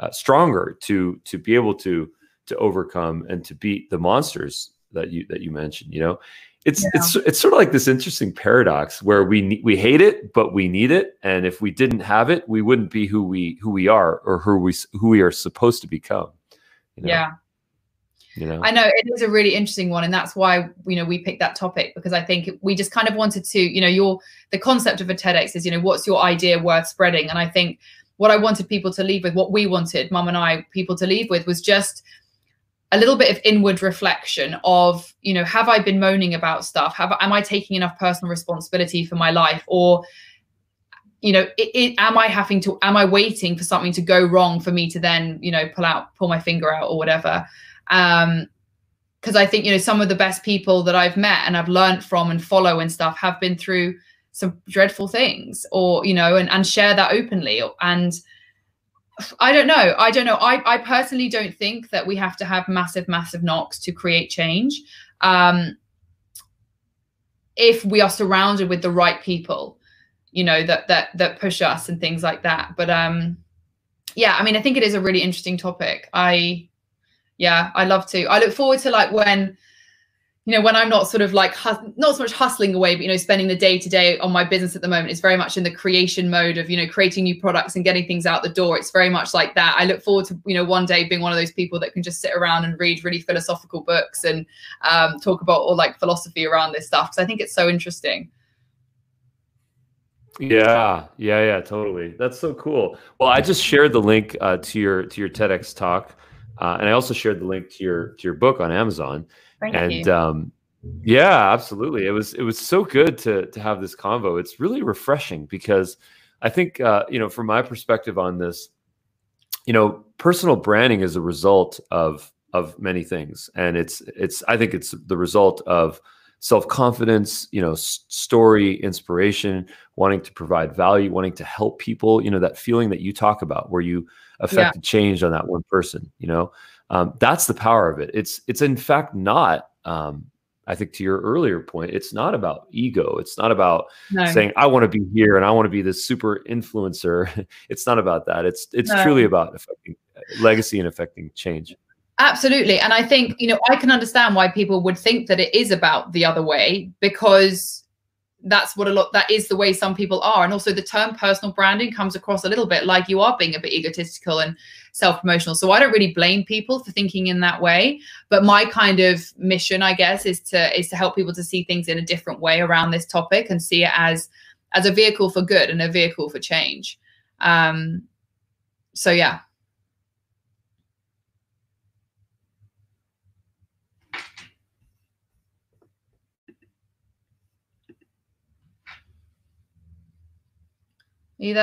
uh, stronger to to be able to to overcome and to beat the monsters that you that you mentioned you know it's yeah. it's it's sort of like this interesting paradox where we we hate it but we need it and if we didn't have it we wouldn't be who we who we are or who we who we are supposed to become you know? yeah you know? I know it is a really interesting one and that's why you know we picked that topic because i think we just kind of wanted to you know your the concept of a tedx is you know what's your idea worth spreading? And i think what i wanted people to leave with what we wanted mum and i people to leave with was just a little bit of inward reflection of you know have i been moaning about stuff? Have am i taking enough personal responsibility for my life? Or you know it, it, am i having to am i waiting for something to go wrong for me to then you know pull out pull my finger out or whatever um because i think you know some of the best people that i've met and i've learned from and follow and stuff have been through some dreadful things or you know and, and share that openly and I don't know. I don't know. I, I personally don't think that we have to have massive, massive knocks to create change. Um, if we are surrounded with the right people, you know, that that that push us and things like that. But um, yeah, I mean, I think it is a really interesting topic. I yeah, I love to. I look forward to like when you know, when I'm not sort of like not so much hustling away, but you know, spending the day to day on my business at the moment is very much in the creation mode of you know creating new products and getting things out the door. It's very much like that. I look forward to you know one day being one of those people that can just sit around and read really philosophical books and um, talk about all like philosophy around this stuff because I think it's so interesting. Yeah, yeah, yeah, totally. That's so cool. Well, I just shared the link uh, to your to your TEDx talk, uh, and I also shared the link to your to your book on Amazon. Thank and you. Um, yeah, absolutely. It was it was so good to to have this convo. It's really refreshing because I think uh, you know from my perspective on this, you know, personal branding is a result of of many things, and it's it's I think it's the result of self confidence, you know, s- story, inspiration, wanting to provide value, wanting to help people. You know, that feeling that you talk about where you affected yeah. change on that one person. You know, um, that's the power of it. It's it's in fact not. Um, I think to your earlier point, it's not about ego. It's not about no. saying I want to be here and I want to be this super influencer. it's not about that. It's it's no. truly about affecting legacy and affecting change. Absolutely. And I think, you know, I can understand why people would think that it is about the other way because that's what a lot that is the way some people are. And also the term personal branding comes across a little bit like you are being a bit egotistical and self-promotional. So i don't really blame people for thinking in that way. But my kind of mission i guess is to is to help people to see things in a different way around this topic and see it as as a vehicle for good and a vehicle for change. Um so yeah Are you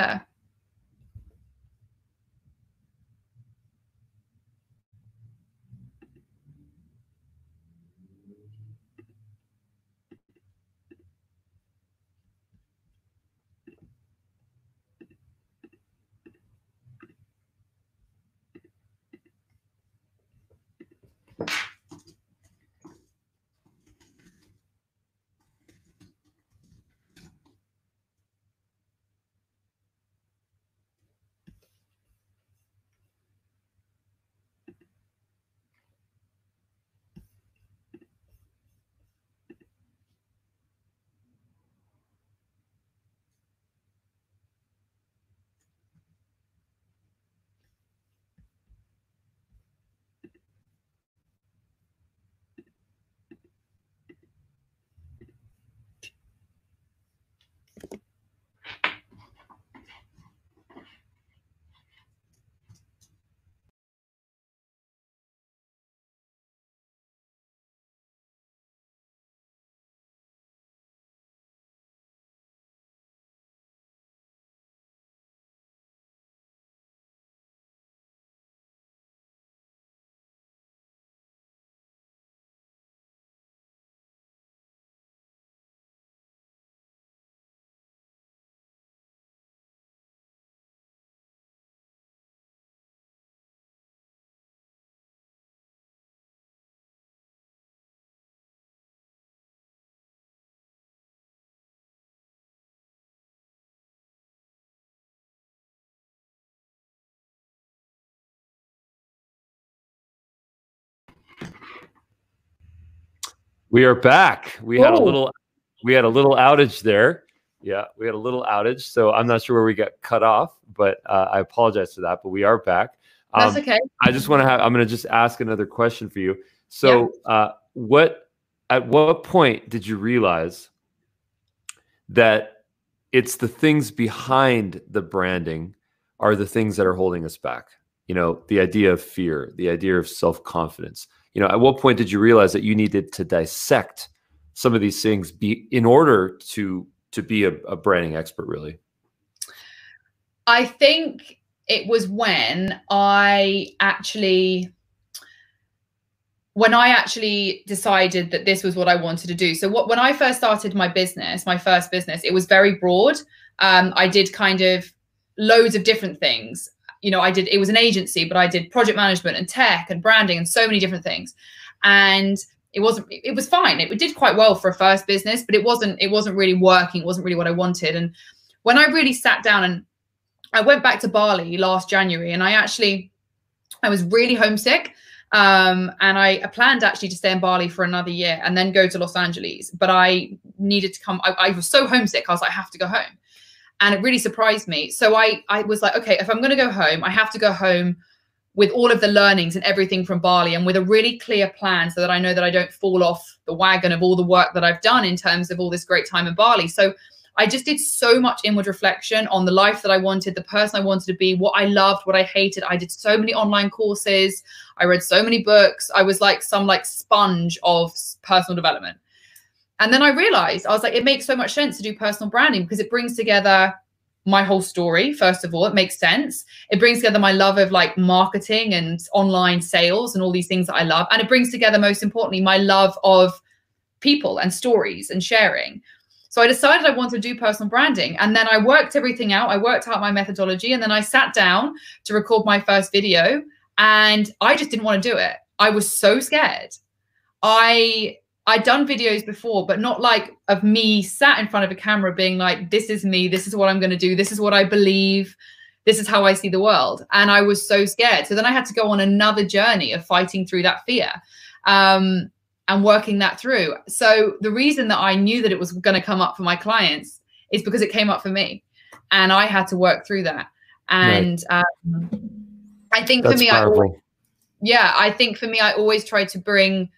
We are back. We had a little we had a little outage there. Yeah, we had a little outage, so I'm not sure where we got cut off, but uh, I apologize for that. But we are back. Um, That's okay. I just want to have. I'm going to just ask another question for you. So, yeah. uh, what at what point did you realize that it's the things behind the branding are the things that are holding us back? You know, the idea of fear, the idea of self confidence. You know, at what point did you realize that you needed to dissect some of these things be in order to to be a, a branding expert? Really, I think it was when I actually when I actually decided that this was what I wanted to do. So what when I first started my business, my first business, it was very broad. Um, I did kind of loads of different things. You know, I did it was an agency, but I did project management and tech and branding and so many different things. And it wasn't it was fine. It did quite well for a first business, but it wasn't it wasn't really working. It wasn't really what I wanted. And when I really sat down and I went back to Bali last January and I actually I was really homesick um, and I, planned actually to stay in Bali for another year and then go to Los Angeles. But I needed to come. I, I was so homesick. I was like, I have to go home. And it really surprised me. So I, I was like, okay, if I'm going to go home, I have to go home with all of the learnings and everything from Bali and with a really clear plan so that I know that I don't fall off the wagon of all the work that I've done in terms of all this great time in Bali. So I just did so much inward reflection on the life that I wanted, the person I wanted to be, what I loved, what I hated. I did so many online courses. I read so many books. I was like some like sponge of personal development. And then I realized I was like, it makes so much sense to do personal branding because it brings together my whole story. First of all, it makes sense. It brings together my love of like marketing and online sales and all these things that I love. And it brings together, most importantly, my love of people and stories and sharing. So I decided I wanted to do personal branding. And then I worked everything out. I worked out my methodology. And then I sat down to record my first video. And I just didn't want to do it. I was so scared. I I'd done videos before, but not like of me sat in front of a camera being like, this is me, this is what I'm going to do, this is what I believe, this is how I see the world. And I was so scared. So then I had to go on another journey of fighting through that fear. Um, and working that through. So the reason that I knew that it was going to come up for my clients is because it came up for me, and I had to work through that. And right. um, I think That's for me. I always, yeah, I think for me, I always try to bring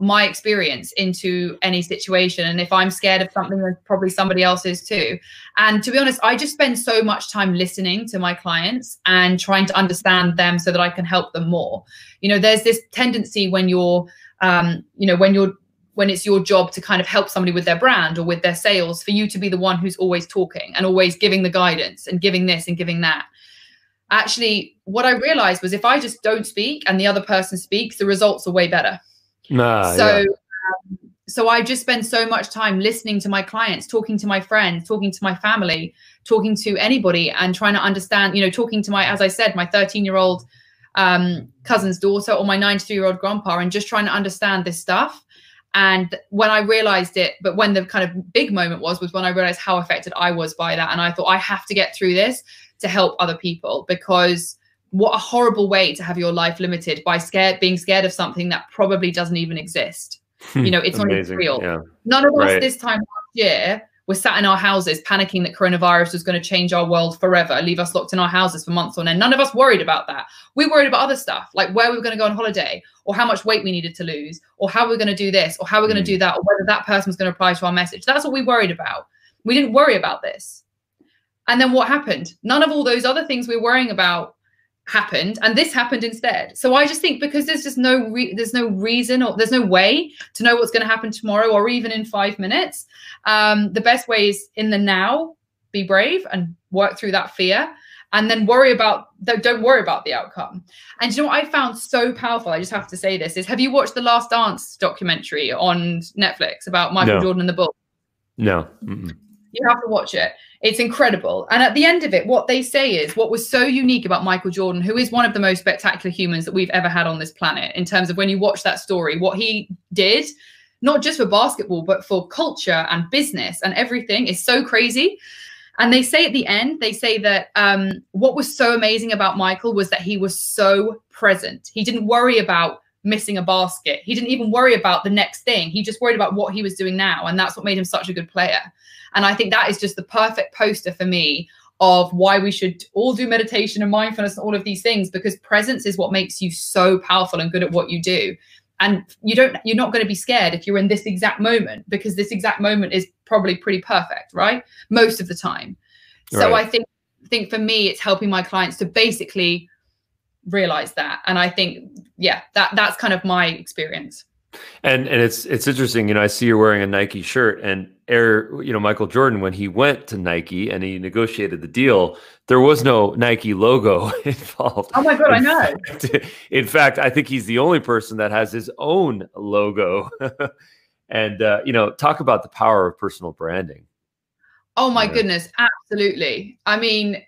my experience into any situation. And if I'm scared of something, then probably somebody else is too. And to be honest, I just spend so much time listening to my clients and trying to understand them so that I can help them more. You know, there's this tendency when you're um, you know, when you're when it's your job to kind of help somebody with their brand or with their sales, for you to be the one who's always talking and always giving the guidance and giving this and giving that. Actually, what I realized was if I just don't speak and the other person speaks, the results are way better. Nah, so, yeah. um, so I just spend so much time listening to my clients, talking to my friends, talking to my family, talking to anybody, and trying to understand. You know, talking to my, as I said, my 13 year old um, cousin's daughter or my 93 year old grandpa and just trying to understand this stuff. And when I realized it, but when the kind of big moment was, was when I realized how affected I was by that. And I thought, I have to get through this to help other people because what a horrible way to have your life limited by scared being scared of something that probably doesn't even exist. you know, it's not even real. Yeah. None of right. us this time last year we're sat in our houses panicking that coronavirus was going to change our world forever, leave us locked in our houses for months on end. None of us worried about that. We worried about other stuff, like where we were going to go on holiday, or how much weight we needed to lose, or how we are going to do this, or how we are going to do mm. that, or whether that person was going to reply to our message. That's what we worried about. We didn't worry about this. And then what happened? None of all those other things we we're worrying about happened and this happened instead so i just think because there's just no re- there's no reason or there's no way to know what's going to happen tomorrow or even in five minutes um, the best way is in the now be brave and work through that fear and then worry about don't worry about the outcome and you know what i found so powerful i just have to say this is have you watched the last dance documentary on netflix about michael no. jordan and the bull no Mm-mm. You have to watch it it's incredible. And at the end of it, what they say is what was so unique about Michael Jordan, who is one of the most spectacular humans that we've ever had on this planet, in terms of when you watch that story, what he did, not just for basketball, but for culture and business and everything is so crazy. And they say at the end, they say that um, what was so amazing about Michael was that he was so present. He didn't worry about missing a basket. He didn't even worry about the next thing. He just worried about what he was doing now. And that's what made him such a good player. And I think that is just the perfect poster for me of why we should all do meditation and mindfulness and all of these things because presence is what makes you so powerful and good at what you do and you don't you're not going to be scared if you're in this exact moment because this exact moment is probably pretty perfect right most of the time so i think think for me it's helping my clients to basically realize that. And i think yeah that that's kind of my experience. And and it's it's interesting you know i see you're wearing a nike shirt and air you know michael jordan when he went to nike and he negotiated the deal there was no nike logo involved. Oh my god in i know. fact, in fact i think he's the only person that has his own logo. And uh, you know talk about the power of personal branding. Oh my goodness absolutely. I mean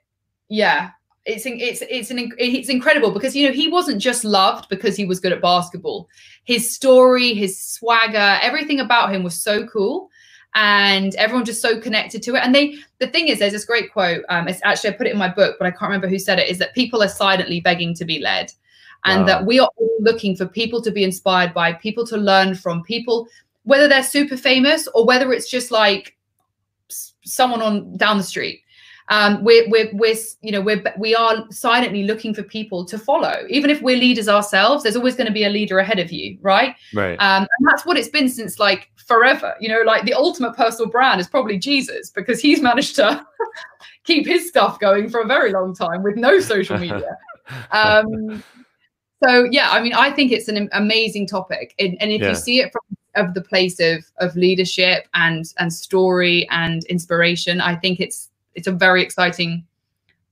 yeah it's it's it's an it's incredible because you know he wasn't just loved because he was good at basketball. His story, his swagger, everything about him was so cool, and everyone just so connected to it. And they the thing is, there's this great quote. Um, it's actually I put it in my book, but I can't remember who said it. Is that people are silently begging to be led, and wow. that we are all looking for people to be inspired by, people to learn from, people whether they're super famous or whether it's just like someone on down the street um, we're, we're, we're, you know, we're, we are silently looking for people to follow. Even if we're leaders ourselves, there's always going to be a leader ahead of you, right? Right. Um, and that's what it's been since like forever. You know, like the ultimate personal brand is probably Jesus because he's managed to keep his stuff going for a very long time with no social media. um, so yeah, I mean, I think it's an amazing topic, and, and if yeah. you see it from of the place of of leadership and and story and inspiration, I think it's it's a very exciting,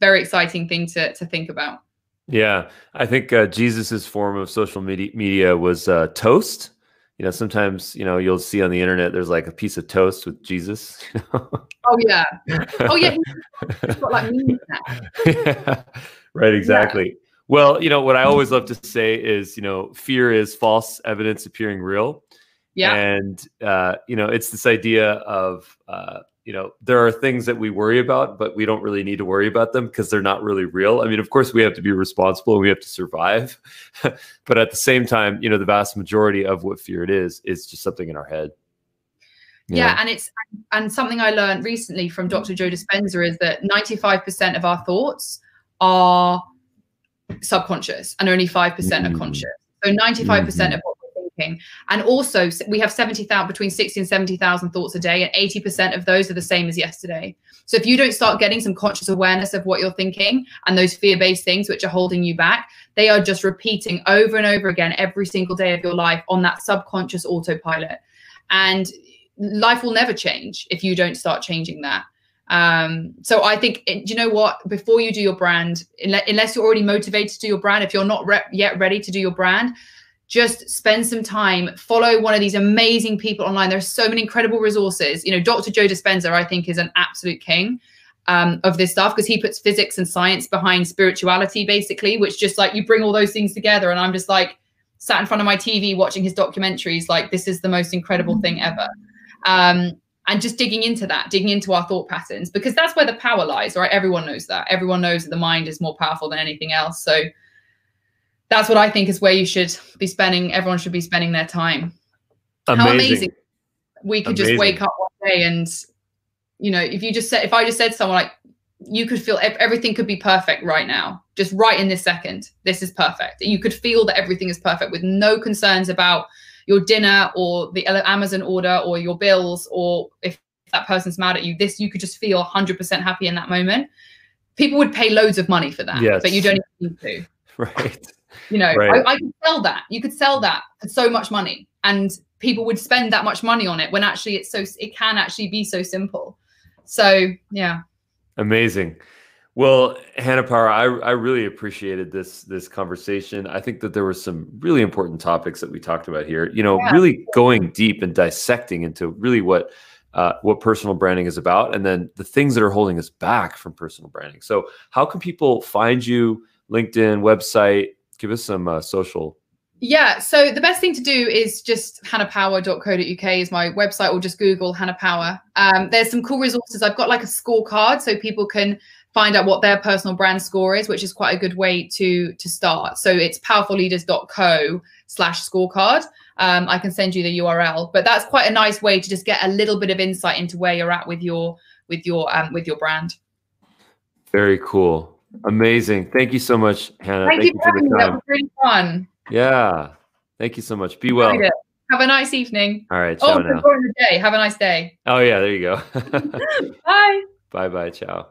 very exciting thing to to think about. Yeah, I think uh, Jesus's form of social media, media was uh, toast. You know, sometimes you know you'll see on the internet there's like a piece of toast with Jesus. oh yeah, oh yeah, got like yeah. Right, exactly. Yeah. Well, you know what I always love to say is, you know, fear is false evidence appearing real. Yeah, and uh, you know, it's this idea of uh, you know there are things that we worry about but we don't really need to worry about them because they're not really real. I mean of course we have to be responsible and we have to survive but at the same time you know the vast majority of what fear it is is just something in our head. Yeah, and it's and something i learned recently from dr joe dispenza is that 95% of our thoughts are subconscious and only 5% mm-hmm. are conscious. So 95% mm hmm of what thinking. And also, we have 70,000 between 60 and 70,000 thoughts a day, and 80% of those are the same as yesterday. So if you don't start getting some conscious awareness of what you're thinking and those fear-based things which are holding you back, they are just repeating over and over again every single day of your life on that subconscious autopilot. And life will never change if you don't start changing that. Um, so I think, do you know what? Before you do your brand, unless you're already motivated to do your brand, if you're not re- yet ready to do your brand, just spend some time, follow one of these amazing people online. There's so many incredible resources. You know, Dr. Joe Dispenza, I think, is an absolute king um, of this stuff because he puts physics and science behind spirituality, basically, which just like you bring all those things together. And I'm just like sat in front of my TV watching his documentaries, like, this is the most incredible thing ever. Um, and just digging into that, digging into our thought patterns, because that's where the power lies, right? Everyone knows that. Everyone knows that the mind is more powerful than anything else. So, that's what I think is where you should be spending. Everyone should be spending their time. Amazing. How amazing! We could amazing. just wake up one day and, you know, if you just said, if I just said to someone like, you could feel everything could be perfect right now, just right in this second. This is perfect. You could feel that everything is perfect with no concerns about your dinner or the Amazon order or your bills or if that person's mad at you. This you could just feel 100% happy in that moment. People would pay loads of money for that, yes. but you don't need to. Right. You know, right. I, I could sell that. You could sell that for so much money, and people would spend that much money on it when actually it's so it can actually be so simple. So yeah. Amazing. Well, Hannah Power, I, I really appreciated this this conversation. I think that there were some really important topics that we talked about here. You know, yeah. really going deep and dissecting into really what uh, what personal branding is about, and then the things that are holding us back from personal branding. So, how can people find you? LinkedIn, website, give us some uh, social yeah, so the best thing to do is just hannahpower.co.uk is my website, or just Google Hannah Power. Um, there's some cool resources. I've got like a scorecard so people can find out what their personal brand score is, which is quite a good way to to start. So it's powerfulleaders.co slash scorecard. Um, I can send you the URL, but that's quite a nice way to just get a little bit of insight into where you're at with your with your um, with your brand. Very cool. Amazing. Thank you so much, Hannah. Thank, Thank you, for the time. That was really fun. Yeah. Thank you so much. Be well. Have a nice evening. All right. Oh, ciao oh, now. the day. Have a nice day. Oh yeah, there you go. bye. Bye bye. Ciao.